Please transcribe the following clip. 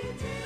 Sweet.